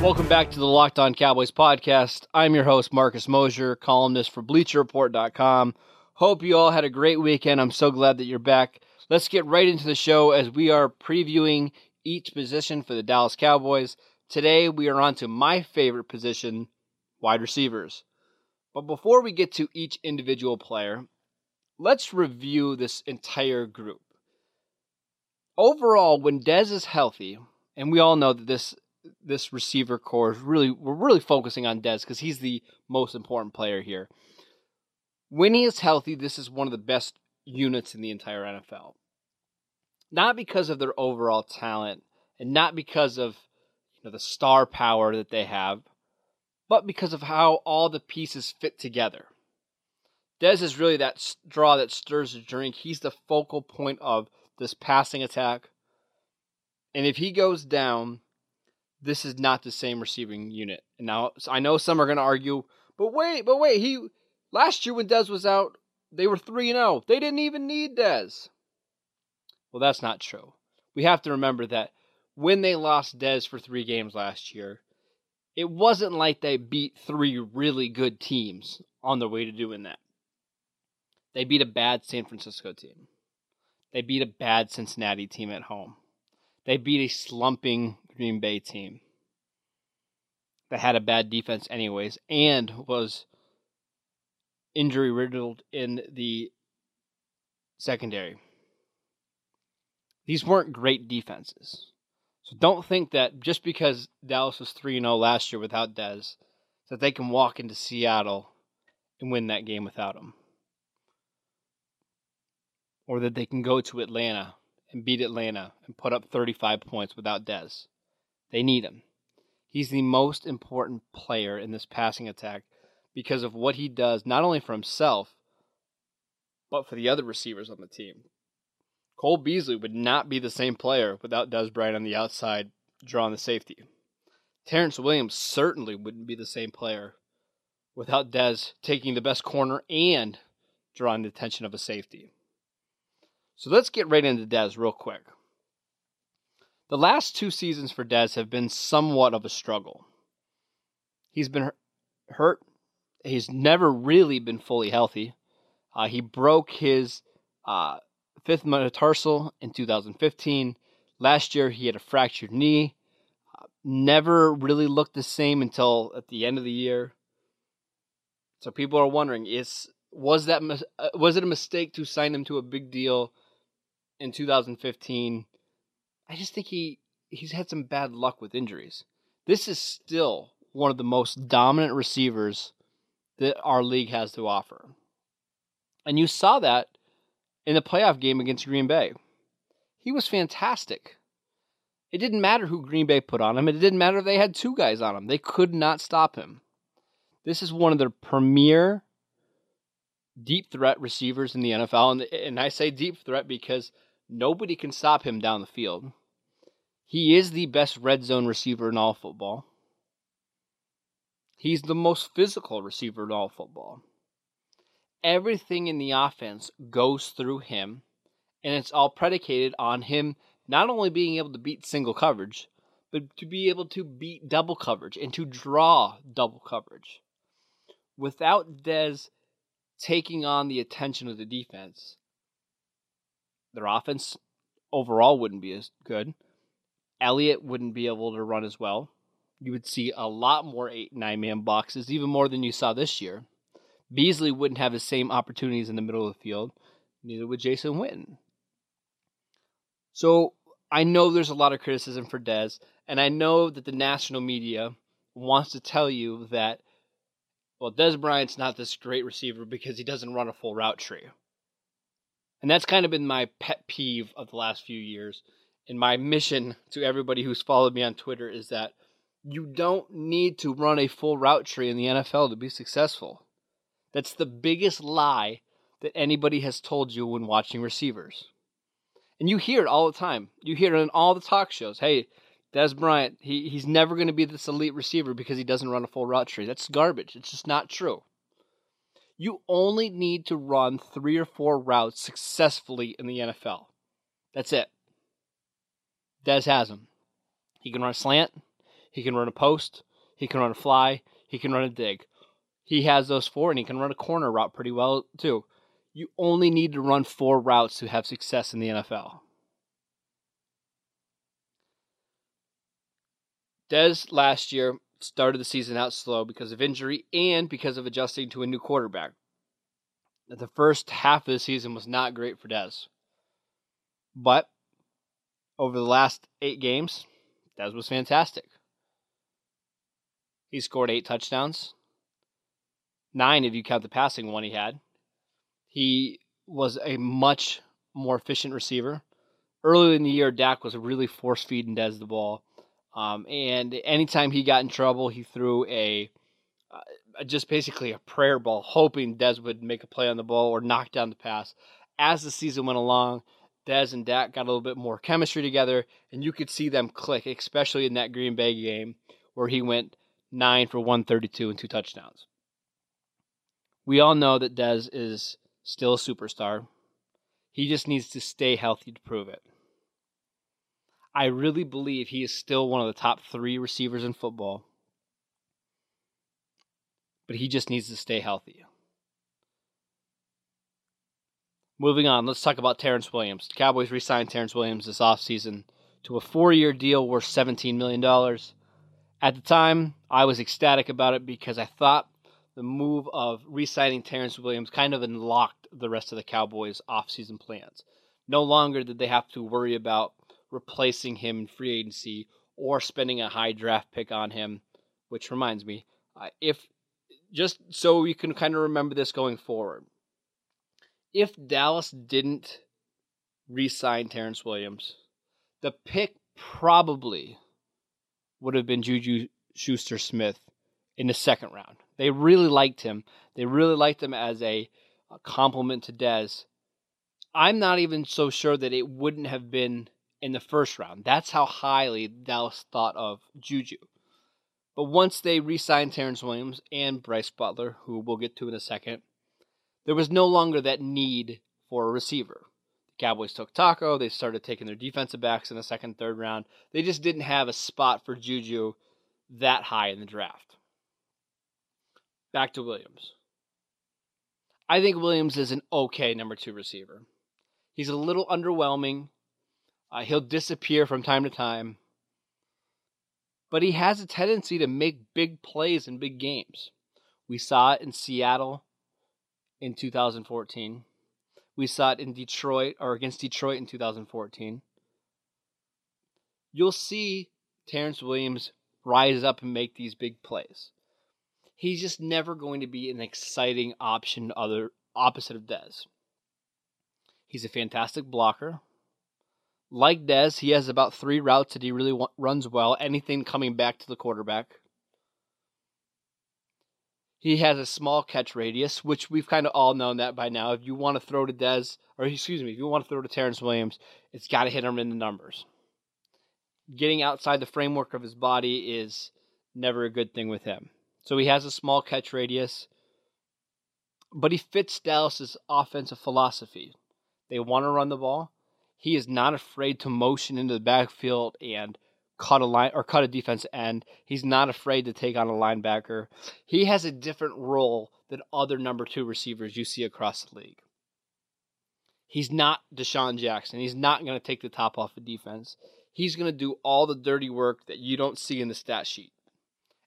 Welcome back to the Locked On Cowboys podcast. I'm your host, Marcus Mosher, columnist for BleacherReport.com. Hope you all had a great weekend. I'm so glad that you're back. Let's get right into the show as we are previewing each position for the Dallas Cowboys. Today, we are on to my favorite position, wide receivers. But before we get to each individual player, let's review this entire group. Overall, when Dez is healthy, and we all know that this this receiver corps is really we're really focusing on Dez because he's the most important player here. When he is healthy, this is one of the best units in the entire NFL. Not because of their overall talent and not because of you know the star power that they have, but because of how all the pieces fit together. Dez is really that straw that stirs the drink. He's the focal point of this passing attack. And if he goes down, this is not the same receiving unit. And now I know some are going to argue, but wait, but wait, he last year when Dez was out, they were 3 0. They didn't even need Dez. Well, that's not true. We have to remember that when they lost Dez for 3 games last year, it wasn't like they beat three really good teams on their way to doing that. They beat a bad San Francisco team. They beat a bad Cincinnati team at home. They beat a slumping Green Bay team that had a bad defense, anyways, and was injury riddled in the secondary. These weren't great defenses. So don't think that just because Dallas was 3 0 last year without Dez, that they can walk into Seattle and win that game without him. Or that they can go to Atlanta and beat Atlanta and put up 35 points without Dez. They need him. He's the most important player in this passing attack because of what he does, not only for himself, but for the other receivers on the team. Cole Beasley would not be the same player without Dez Bryant on the outside drawing the safety. Terrence Williams certainly wouldn't be the same player without Dez taking the best corner and drawing the attention of a safety. So let's get right into Dez real quick. The last two seasons for Dez have been somewhat of a struggle. He's been hurt. He's never really been fully healthy. Uh, he broke his uh, fifth metatarsal in 2015. Last year, he had a fractured knee. Uh, never really looked the same until at the end of the year. So people are wondering: Is was that uh, was it a mistake to sign him to a big deal in 2015. I just think he he's had some bad luck with injuries. This is still one of the most dominant receivers that our league has to offer. And you saw that in the playoff game against Green Bay. He was fantastic. It didn't matter who Green Bay put on him. It didn't matter if they had two guys on him. They could not stop him. This is one of the premier deep threat receivers in the NFL. And, and I say deep threat because Nobody can stop him down the field. He is the best red zone receiver in all football. He's the most physical receiver in all football. Everything in the offense goes through him, and it's all predicated on him not only being able to beat single coverage, but to be able to beat double coverage and to draw double coverage. Without Dez taking on the attention of the defense, their offense overall wouldn't be as good. Elliott wouldn't be able to run as well. You would see a lot more eight, nine man boxes, even more than you saw this year. Beasley wouldn't have the same opportunities in the middle of the field, neither would Jason Witten. So I know there's a lot of criticism for Dez, and I know that the national media wants to tell you that, well, Dez Bryant's not this great receiver because he doesn't run a full route tree. And that's kind of been my pet peeve of the last few years. And my mission to everybody who's followed me on Twitter is that you don't need to run a full route tree in the NFL to be successful. That's the biggest lie that anybody has told you when watching receivers. And you hear it all the time. You hear it in all the talk shows. Hey, Dez Bryant, he, he's never going to be this elite receiver because he doesn't run a full route tree. That's garbage. It's just not true. You only need to run three or four routes successfully in the NFL. That's it. Dez has him. He can run a slant. He can run a post. He can run a fly. He can run a dig. He has those four, and he can run a corner route pretty well too. You only need to run four routes to have success in the NFL. Dez last year started the season out slow because of injury and because of adjusting to a new quarterback. The first half of the season was not great for Dez. But over the last eight games, Dez was fantastic. He scored eight touchdowns, nine if you count the passing one he had. He was a much more efficient receiver. Earlier in the year, Dak was really force feeding Dez the ball. Um, and anytime he got in trouble, he threw a uh, just basically a prayer ball, hoping Dez would make a play on the ball or knock down the pass. As the season went along, Dez and Dak got a little bit more chemistry together, and you could see them click, especially in that Green Bay game where he went nine for 132 and two touchdowns. We all know that Dez is still a superstar. He just needs to stay healthy to prove it. I really believe he is still one of the top three receivers in football. But he just needs to stay healthy. Moving on, let's talk about Terrence Williams. The Cowboys re signed Terrence Williams this offseason to a four year deal worth $17 million. At the time, I was ecstatic about it because I thought the move of re signing Terrence Williams kind of unlocked the rest of the Cowboys' offseason plans. No longer did they have to worry about replacing him in free agency or spending a high draft pick on him. Which reminds me, uh, if just so you can kind of remember this going forward, if Dallas didn't re-sign Terrence Williams, the pick probably would have been Juju Schuster Smith in the second round. They really liked him. They really liked him as a, a complement to Dez. I'm not even so sure that it wouldn't have been in the first round. That's how highly Dallas thought of Juju. But once they re signed Terrence Williams and Brice Butler, who we'll get to in a second, there was no longer that need for a receiver. The Cowboys took Taco. They started taking their defensive backs in the second, third round. They just didn't have a spot for Juju that high in the draft. Back to Williams. I think Williams is an okay number two receiver. He's a little underwhelming uh, he'll disappear from time to time. But he has a tendency to make big plays in big games. We saw it in Seattle in 2014. We saw it in Detroit or against Detroit in 2014. You'll see Terrence Williams rise up and make these big plays. He's just never going to be an exciting option other opposite of Dez. He's a fantastic blocker. Like Dez, he has about three routes that he really runs well. Anything coming back to the quarterback. He has a small catch radius, which we've kind of all known that by now. If you want to throw to Dez, or excuse me, if you want to throw to Terrence Williams, it's got to hit him in the numbers. Getting outside the framework of his body is never a good thing with him. So he has a small catch radius, but he fits Dallas's offensive philosophy. They want to run the ball. He is not afraid to motion into the backfield and cut a line or cut a defense end. He's not afraid to take on a linebacker. He has a different role than other number two receivers you see across the league. He's not DeSean Jackson. He's not going to take the top off the defense. He's going to do all the dirty work that you don't see in the stat sheet.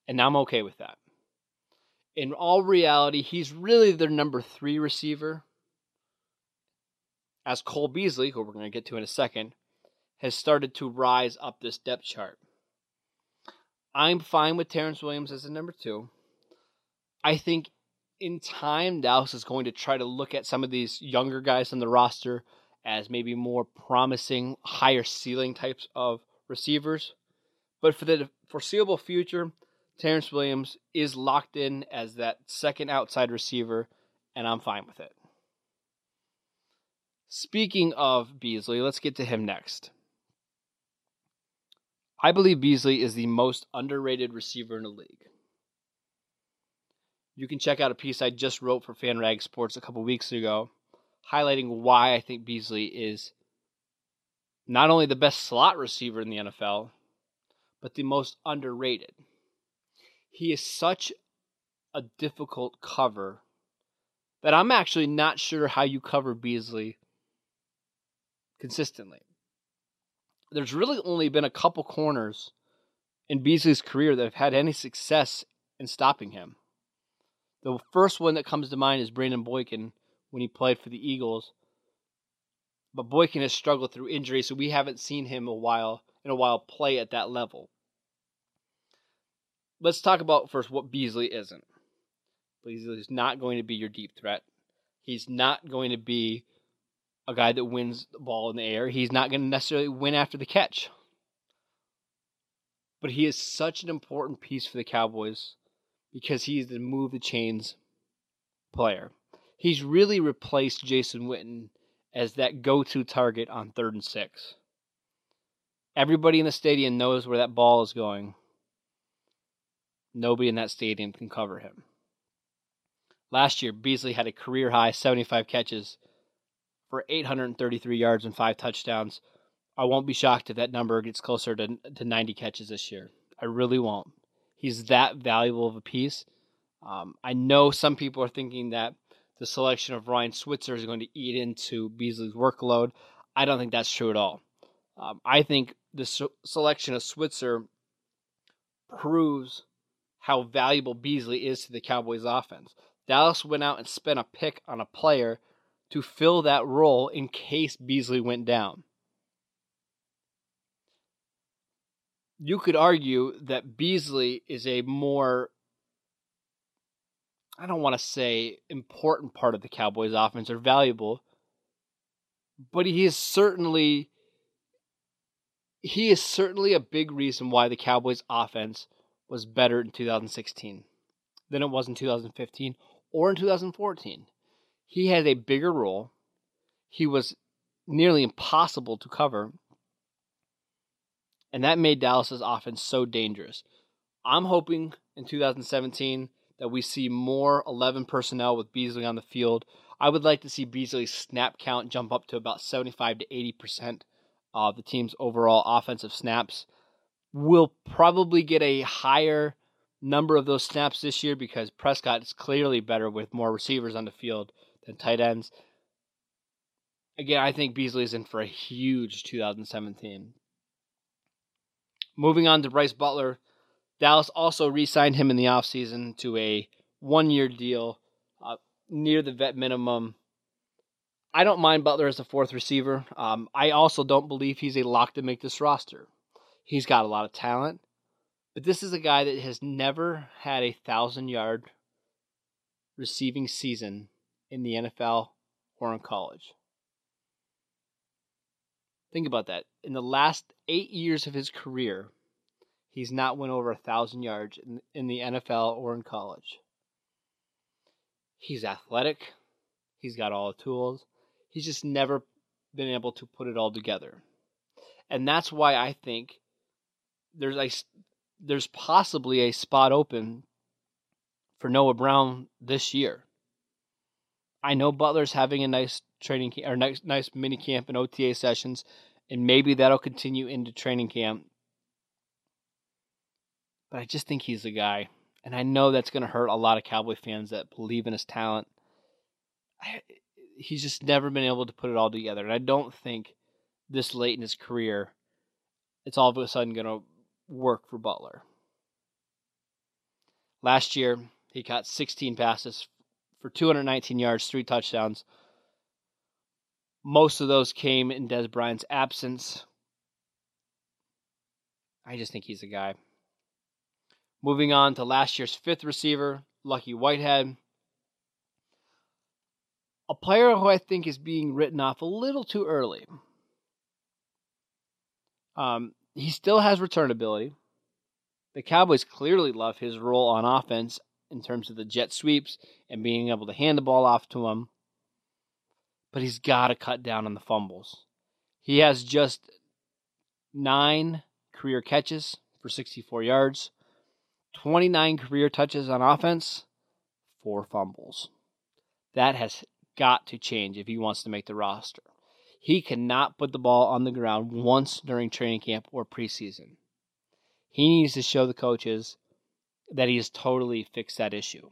And I'm okay with that. In all reality, he's really their number three receiver as Cole Beasley, who we're going to get to in a second, has started to rise up this depth chart. I'm fine with Terrence Williams as a number two. I think in time, Dallas is going to try to look at some of these younger guys on the roster as maybe more promising, higher ceiling types of receivers. But for the foreseeable future, Terrence Williams is locked in as that second outside receiver, and I'm fine with it. Speaking of Beasley, let's get to him next. I believe Beasley is the most underrated receiver in the league. You can check out a piece I just wrote for FanRag Sports a couple weeks ago, highlighting why I think Beasley is not only the best slot receiver in the NFL, but the most underrated. He is such a difficult cover that I'm actually not sure how you cover Beasley consistently there's really only been a couple corners in Beasley's career that have had any success in stopping him. The first one that comes to mind is Brandon Boykin when he played for the Eagles. But Boykin has struggled through injury, so we haven't seen him a while in a while play at that level. Let's talk about first what Beasley isn't. Beasley is not going to be your deep threat. He's not going to be a guy that wins the ball in the air. He's not going to necessarily win after the catch. But he is such an important piece for the Cowboys because he's the move the chains player. He's really replaced Jason Witten as that go to target on third and six. Everybody in the stadium knows where that ball is going. Nobody in that stadium can cover him. Last year, Beasley had a career high 75 catches for 833 yards and five touchdowns. I won't be shocked if that number gets closer to, to 90 catches this year. I really won't. He's that valuable of a piece. Um, I know some people are thinking that the selection of Ryan Switzer is going to eat into Beasley's workload. I don't think that's true at all. Um, I think the selection of Switzer proves how valuable Beasley is to the Cowboys offense. Dallas went out and spent a pick on a player to fill that role in case Beasley went down. You could argue that Beasley is a more, I don't want to say important part of the Cowboys offense or valuable, but he is certainly he is certainly a big reason why the Cowboys offense was better in 2016 than it was in 2015 or in 2014. He had a bigger role. He was nearly impossible to cover. And that made Dallas's offense so dangerous. I'm hoping in 2017 that we see more 11 personnel with Beasley on the field. I would like to see Beasley's snap count jump up to about 75 to 80% of the team's overall offensive snaps. We'll probably get a higher number of those snaps this year because Prescott is clearly better with more receivers on the field than tight ends. Again, I think Beasley is in for a huge 2017. Moving on to Brice Butler, Dallas also re signed him in the offseason to a one year deal uh, near the vet minimum. I don't mind Butler as a fourth receiver. Um, I also don't believe he's a lock to make this roster. He's got a lot of talent, but this is a guy that has never had a thousand yard receiving season in the NFL or in college. Think about that. In the last eight years of his career, he's not went over a thousand yards in, the NFL or in college. He's athletic. He's got all the tools. He's just never been able to put it all together. And that's why I think there's a there's possibly a spot open for Noah Brown this year. I know Butler's having a nice training or nice nice mini camp and OTA sessions, and maybe that'll continue into training camp. But I just think he's the guy, and I know that's going to hurt a lot of Cowboy fans that believe in his talent. I, he's just never been able to put it all together, and I don't think this late in his career, it's all of a sudden going to work for Butler. Last year, he caught 16 passes for 219 yards, three touchdowns. Most of those came in Dez Bryant's absence. I just think he's a guy. Moving on to last year's fifth receiver, Lucky Whitehead. A player who I think is being written off a little too early. Um, he still has return ability. The Cowboys clearly love his role on offense in terms of the jet sweeps and being able to hand the ball off to him. But he's got to cut down on the fumbles. He has just nine career catches for 64 yards, 29 career touches on offense, four fumbles. That has got to change if he wants to make the roster. He cannot put the ball on the ground once during training camp or preseason. He needs to show the coaches that he has totally fixed that issue.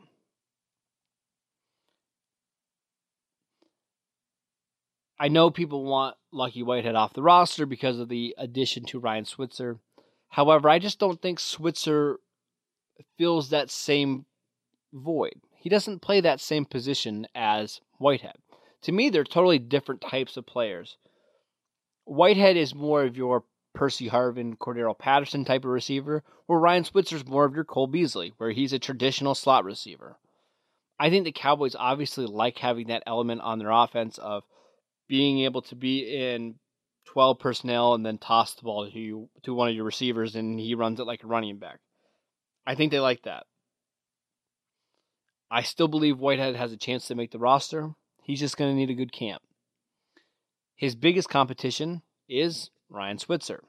I know people want Lucky Whitehead off the roster because of the addition to Ryan Switzer. However, I just don't think Switzer fills that same void. He doesn't play that same position as Whitehead. To me, they're totally different types of players. Whitehead is more of your Percy Harvin, Cordarrelle Patterson type of receiver, where Ryan Switzer's more of your Cole Beasley, where he's a traditional slot receiver. I think the Cowboys obviously like having that element on their offense of being able to be in 12 personnel and then toss the ball to you to one of your receivers and he runs it like a running back. I think they like that. I still believe Whitehead has a chance to make the roster. He's just going to need a good camp. His biggest competition is Ryan Switzer.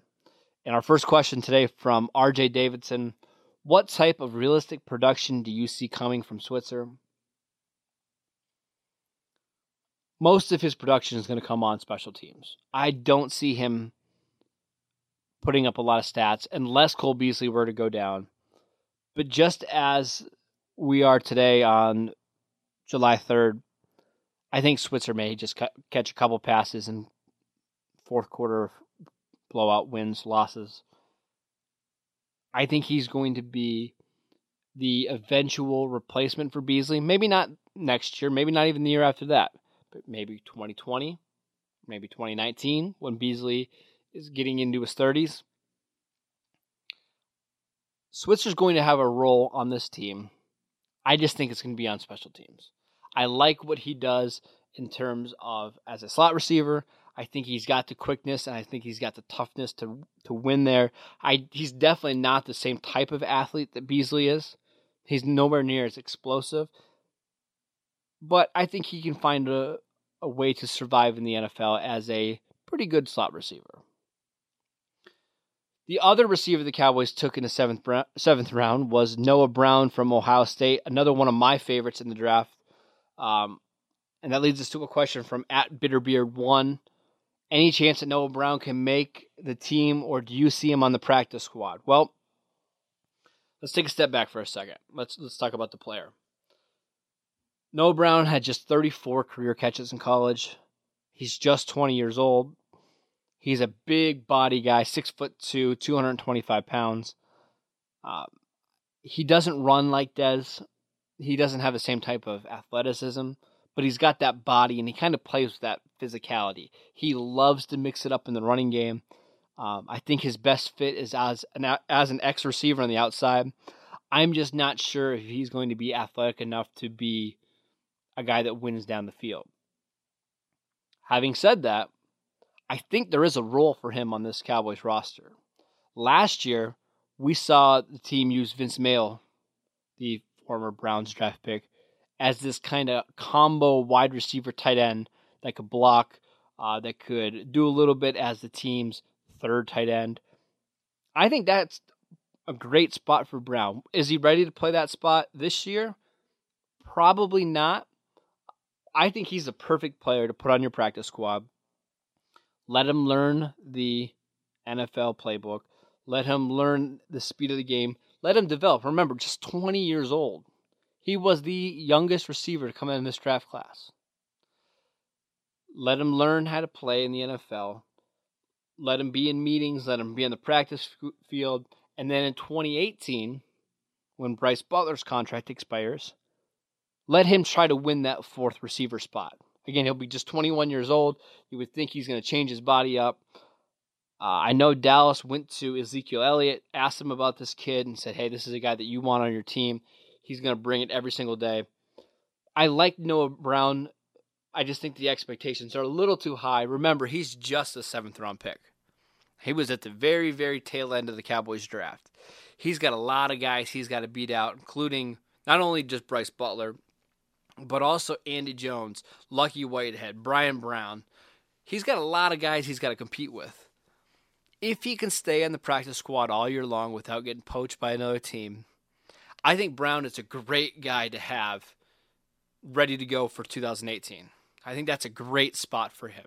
And our first question today from RJ Davidson What type of realistic production do you see coming from Switzer? Most of his production is going to come on special teams. I don't see him putting up a lot of stats unless Cole Beasley were to go down. But just as we are today on July 3rd, I think Switzer may just catch a couple passes in fourth quarter blowout wins, losses. I think he's going to be the eventual replacement for Beasley. Maybe not next year, maybe not even the year after that, but maybe 2020, maybe 2019 when Beasley is getting into his 30s. Switzer's going to have a role on this team. I just think it's going to be on special teams. I like what he does in terms of as a slot receiver. I think he's got the quickness and I think he's got the toughness to to win there. I he's definitely not the same type of athlete that Beasley is. He's nowhere near as explosive. But I think he can find a, a way to survive in the NFL as a pretty good slot receiver. The other receiver the Cowboys took in the seventh seventh round was Noah Brown from Ohio State, another one of my favorites in the draft. Um, and that leads us to a question from at Bitterbeard1. Any chance that Noah Brown can make the team, or do you see him on the practice squad? Well, let's take a step back for a second. Let's let's talk about the player. Noah Brown had just 34 career catches in college. He's just 20 years old. He's a big body guy, six foot two, 225 pounds. Uh, he doesn't run like Dez. He doesn't have the same type of athleticism but he's got that body and he kind of plays with that physicality. He loves to mix it up in the running game. Um, I think his best fit is as an as an X receiver on the outside. I'm just not sure if he's going to be athletic enough to be a guy that wins down the field. Having said that, I think there is a role for him on this Cowboys roster. Last year, we saw the team use Vince Mayle, the former Browns draft pick, as this kind of combo wide receiver tight end that could block, uh, that could do a little bit as the team's third tight end. I think that's a great spot for Brown. Is he ready to play that spot this year? Probably not. I think he's a perfect player to put on your practice squad. Let him learn the NFL playbook. Let him learn the speed of the game. Let him develop. Remember, just 20 years old. He was the youngest receiver to come in this draft class. Let him learn how to play in the NFL. Let him be in meetings. Let him be in the practice field. And then in 2018, when Brice Butler's contract expires, let him try to win that fourth receiver spot. Again, he'll be just 21 years old. You would think he's going to change his body up. Uh, I know Dallas went to Ezekiel Elliott, asked him about this kid, and said, Hey, this is a guy that you want on your team. He's going to bring it every single day. I like Noah Brown I just think the expectations are a little too high. Remember, he's just a seventh round pick. He was at the very, very tail end of the Cowboys draft. He's got a lot of guys he's got to beat out, including not only just Brice Butler, but also Andy Jones, Lucky Whitehead, Brian Brown. He's got a lot of guys he's got to compete with. If he can stay on the practice squad all year long without getting poached by another team, I think Brown is a great guy to have ready to go for 2018. I think that's a great spot for him.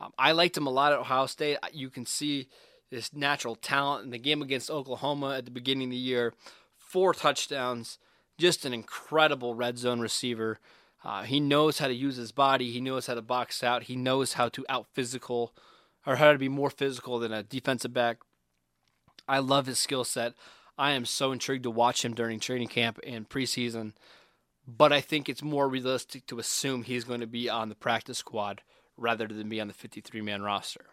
Um, I liked him a lot at Ohio State. You can see this natural talent in the game against Oklahoma at the beginning of the year. Four touchdowns, just an incredible red zone receiver. Uh, he knows how to use his body. He knows how to box out. He knows how to out physical or how to be more physical than a defensive back. I love his skill set. I am so intrigued to watch him during training camp and preseason, but I think it's more realistic to assume he's going to be on the practice squad rather than be on the 53 man roster.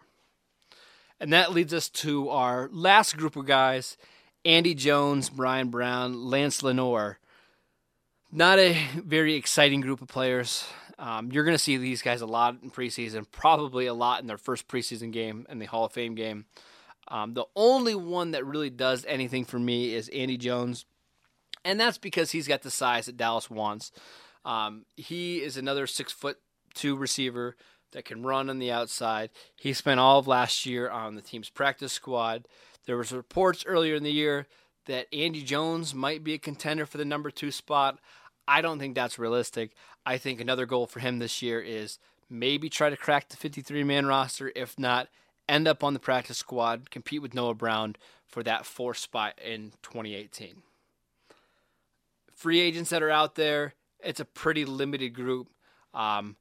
And that leads us to our last group of guys Andy Jones, Brian Brown, Lance Lenoir. Not a very exciting group of players. Um, you're going to see these guys a lot in preseason, probably a lot in their first preseason game and the Hall of Fame game. Um, the only one that really does anything for me is Andy Jones, and that's because he's got the size that Dallas wants. Um, he is another six foot two receiver that can run on the outside. He spent all of last year on the team's practice squad. There was reports earlier in the year that Andy Jones might be a contender for the number two spot. I don't think that's realistic. I think another goal for him this year is maybe try to crack the 53 man roster. If not, end up on the practice squad, compete with Noah Brown for that fourth spot in 2018. Free agents that are out there, it's a pretty limited group. Um,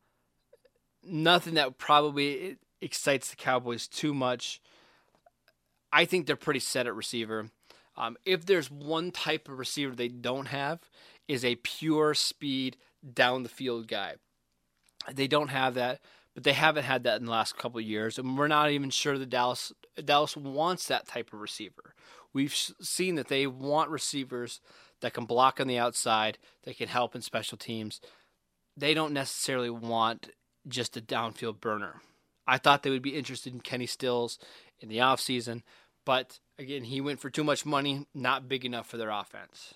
nothing that probably excites the Cowboys too much. I think they're pretty set at receiver. Um, if there's one type of receiver they don't have, is a pure speed down the field guy. They don't have that, but they haven't had that in the last couple of years, and we're not even sure that Dallas Dallas wants that type of receiver. We've seen that they want receivers that can block on the outside, that can help in special teams. They don't necessarily want just a downfield burner. I thought they would be interested in Kenny Stills in the offseason, but again, he went for too much money, not big enough for their offense.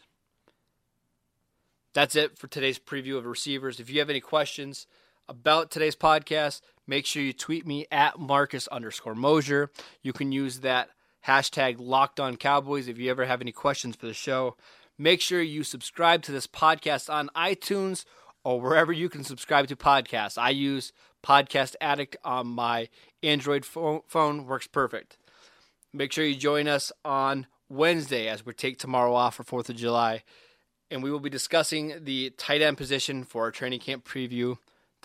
That's it for today's preview of receivers. If you have any questions about today's podcast, make sure you tweet me at Marcus underscore Mosher. You can use that hashtag locked on Cowboys if you ever have any questions for the show. Make sure you subscribe to this podcast on iTunes or wherever you can subscribe to podcasts. I use Podcast Addict on my Android phone, works perfect. Make sure you join us on Wednesday as we take tomorrow off for 4th of July. And we will be discussing the tight end position for our training camp preview.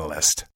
Catalyst.